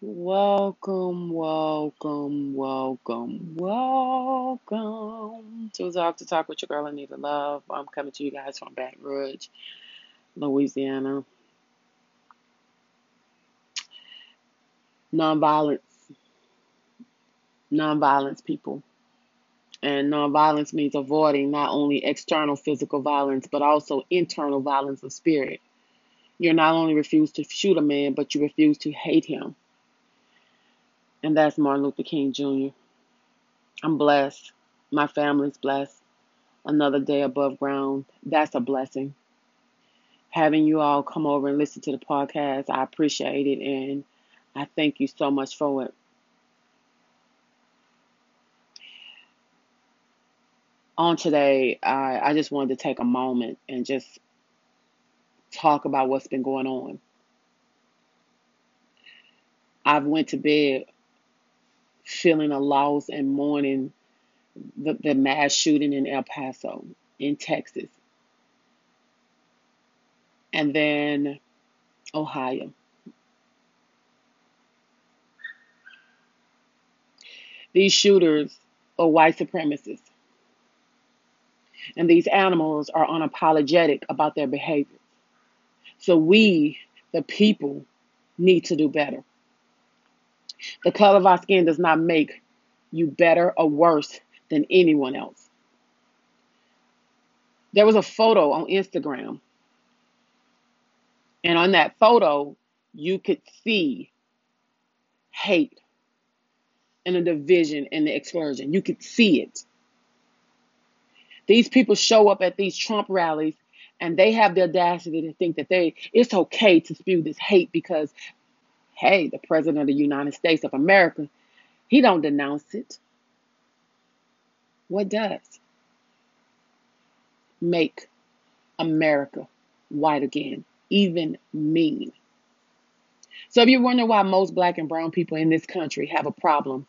Welcome, welcome, welcome, welcome to Talk That Talk with your girl Anita Love. I'm coming to you guys from Baton Rouge, Louisiana. Nonviolence, nonviolence, people. And nonviolence means avoiding not only external physical violence, but also internal violence of spirit. You're not only refuse to shoot a man, but you refuse to hate him. And that's Martin Luther King Jr. I'm blessed. My family's blessed. Another day above ground. That's a blessing. Having you all come over and listen to the podcast, I appreciate it and I thank you so much for it. On today, I, I just wanted to take a moment and just talk about what's been going on. I've went to bed feeling a loss and mourning the, the mass shooting in El Paso, in Texas, and then Ohio. These shooters are white supremacists, and these animals are unapologetic about their behavior. So we, the people, need to do better. The color of our skin does not make you better or worse than anyone else. There was a photo on Instagram, and on that photo, you could see hate and the division and the exclusion. You could see it. These people show up at these Trump rallies and they have the audacity to think that they it's okay to spew this hate because hey, the president of the United States of America, he don't denounce it. What does? Make America white again, even mean. So if you wonder why most black and brown people in this country have a problem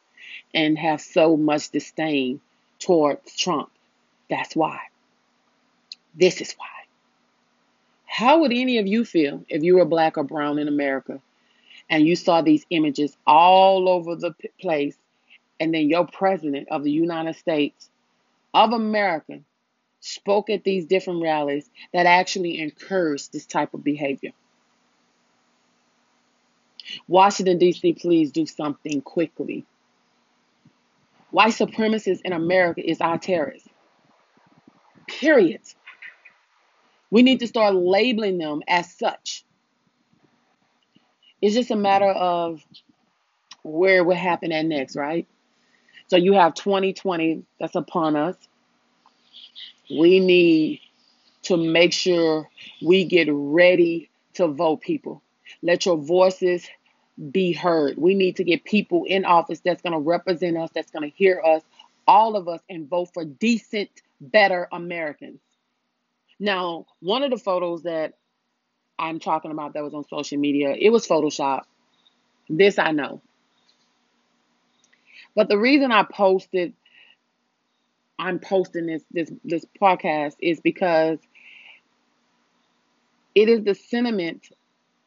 and have so much disdain towards Trump, that's why. This is why. How would any of you feel if you were black or brown in America and you saw these images all over the place and then your president of the United States of America spoke at these different rallies that actually encouraged this type of behavior. Washington, D.C., please do something quickly. White supremacists in America is our terrorists. Period. We need to start labeling them as such. It's just a matter of where will happen at next, right? So you have 2020 that's upon us. We need to make sure we get ready to vote, people. Let your voices be heard. We need to get people in office that's going to represent us, that's going to hear us, all of us, and vote for decent, better Americans. Now, one of the photos that I'm talking about that was on social media, it was Photoshop. This I know. But the reason I posted, I'm posting this this this podcast is because it is the sentiment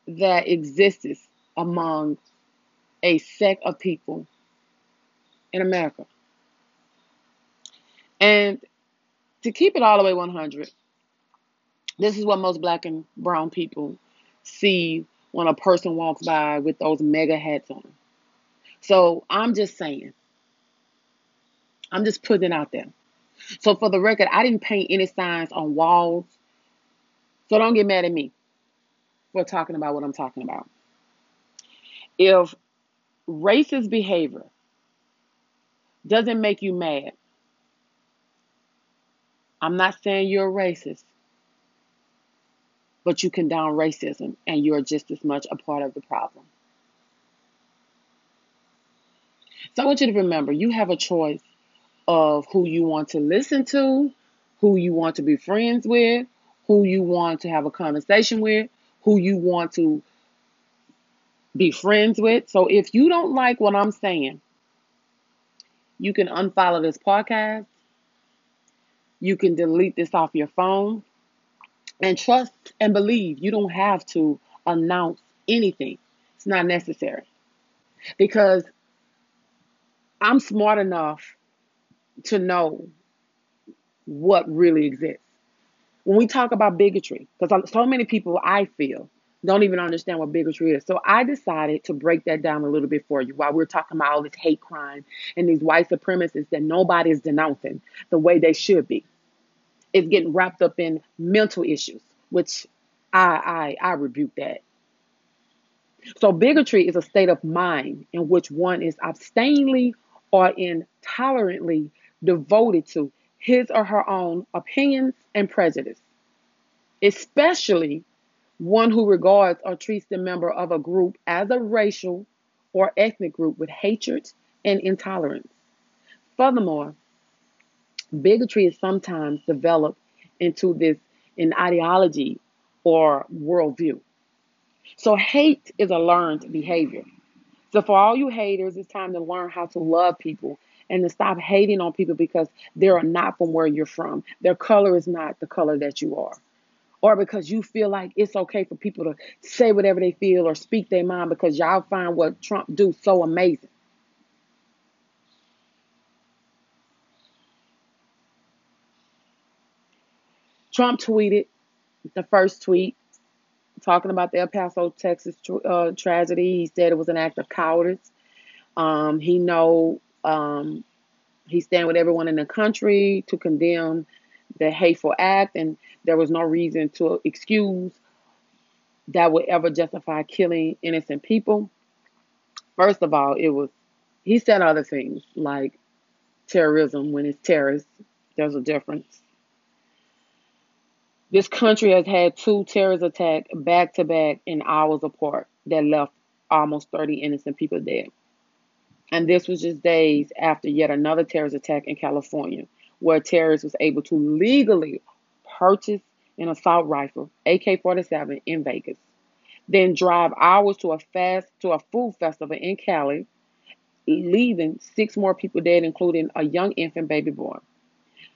that exists among a sect of people in America. And to keep it all the way 100, this is what most black and brown people see when a person walks by with those MAGA hats on. So I'm just saying, I'm just putting it out there. So for the record, I didn't paint any signs on walls. So don't get mad at me for talking about what I'm talking about. If racist behavior doesn't make you mad, I'm not saying you're racist, but you condone racism and you're just as much a part of the problem. So I want you to remember you have a choice of who you want to listen to, who you want to be friends with, who you want to have a conversation with, who you want to be friends with. So if you don't like what I'm saying, you can unfollow this podcast. You can delete this off your phone. And trust and believe you don't have to announce anything, it's not necessary. because I'm smart enough to know what really exists. When we talk about bigotry, because so many people I feel don't even understand what bigotry is. So I decided to break that down a little bit for you while we're talking about all this hate crime and these white supremacists that nobody is denouncing the way they should be. It's getting wrapped up in mental issues, which I I I rebuke that. So bigotry is a state of mind in which one is abstainingly or intolerantly devoted to his or her own opinions and prejudice, especially one who regards or treats the member of a group as a racial or ethnic group with hatred and intolerance. Furthermore, bigotry is sometimes developed into this an ideology or worldview. So hate is a learned behavior. So for all you haters, it's time to learn how to love people and to stop hating on people because they're not from where you're from. Their color is not the color that you are. Or because you feel like it's okay for people to say whatever they feel or speak their mind because y'all find what Trump do so amazing. Trump tweeted the first tweet talking about the El Paso, Texas uh, tragedy. He said it was an act of cowardice. Um, he know um, he stand with everyone in the country to condemn the hateful act, and there was no reason to excuse that would ever justify killing innocent people. First of all, it was he said other things like terrorism when it's terrorists. There's a difference. This country has had two terrorist attacks back to back in hours apart that left almost 30 innocent people dead. And this was just days after yet another terrorist attack in California, where a terrorist was able to legally purchase an assault rifle, AK-47, in Vegas, then drive hours to a fast to a food festival in Cali, leaving six more people dead, including a young infant baby boy.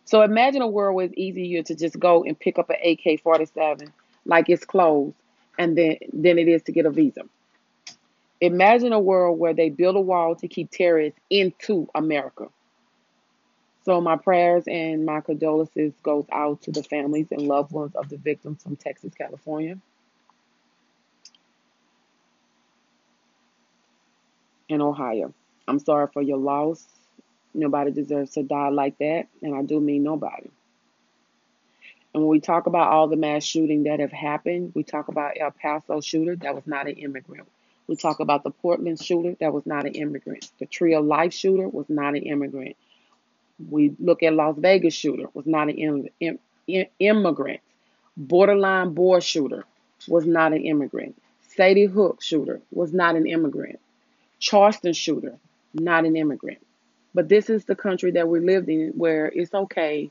So imagine a world where it's easier to just go and pick up an AK 47 like it's closed and then than it is to get a visa. Imagine a world where they build a wall to keep terrorists into America. So my prayers and my condolences goes out to the families and loved ones of the victims from Texas, California. And Ohio. I'm sorry for your loss. Nobody deserves to die like that, and I do mean nobody. And when we talk about all the mass shooting that have happened, we talk about El Paso shooter that was not an immigrant. We talk about the Portland shooter that was not an immigrant. The Tree of Life shooter was not an immigrant. We look at Las Vegas shooter was not an Im- Im- immigrant. Borderline boy shooter was not an immigrant. Sandy Hook shooter was not an immigrant. Charleston shooter, not an immigrant. But this is the country that we lived in where it's okay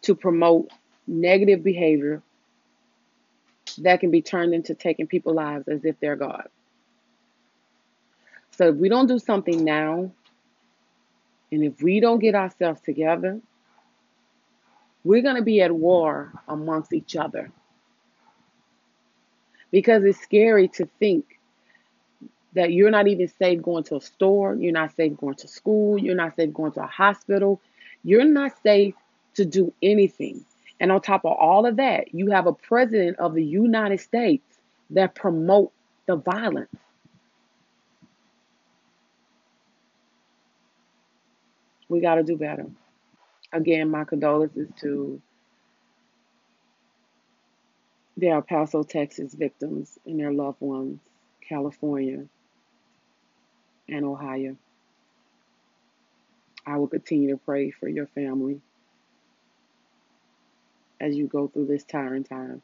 to promote negative behavior that can be turned into taking people's lives as if they're God. So if we don't do something now, and if we don't get ourselves together, we're going to be at war amongst each other. Because it's scary to think that you're not even safe going to a store, you're not safe going to school, you're not safe going to a hospital, you're not safe to do anything. And on top of all of that, you have a president of the United States that promote the violence. We got to do better. Again, my condolences to the El Paso, Texas victims and their loved ones, California, and Ohio. I will continue to pray for your family as you go through this tiring time.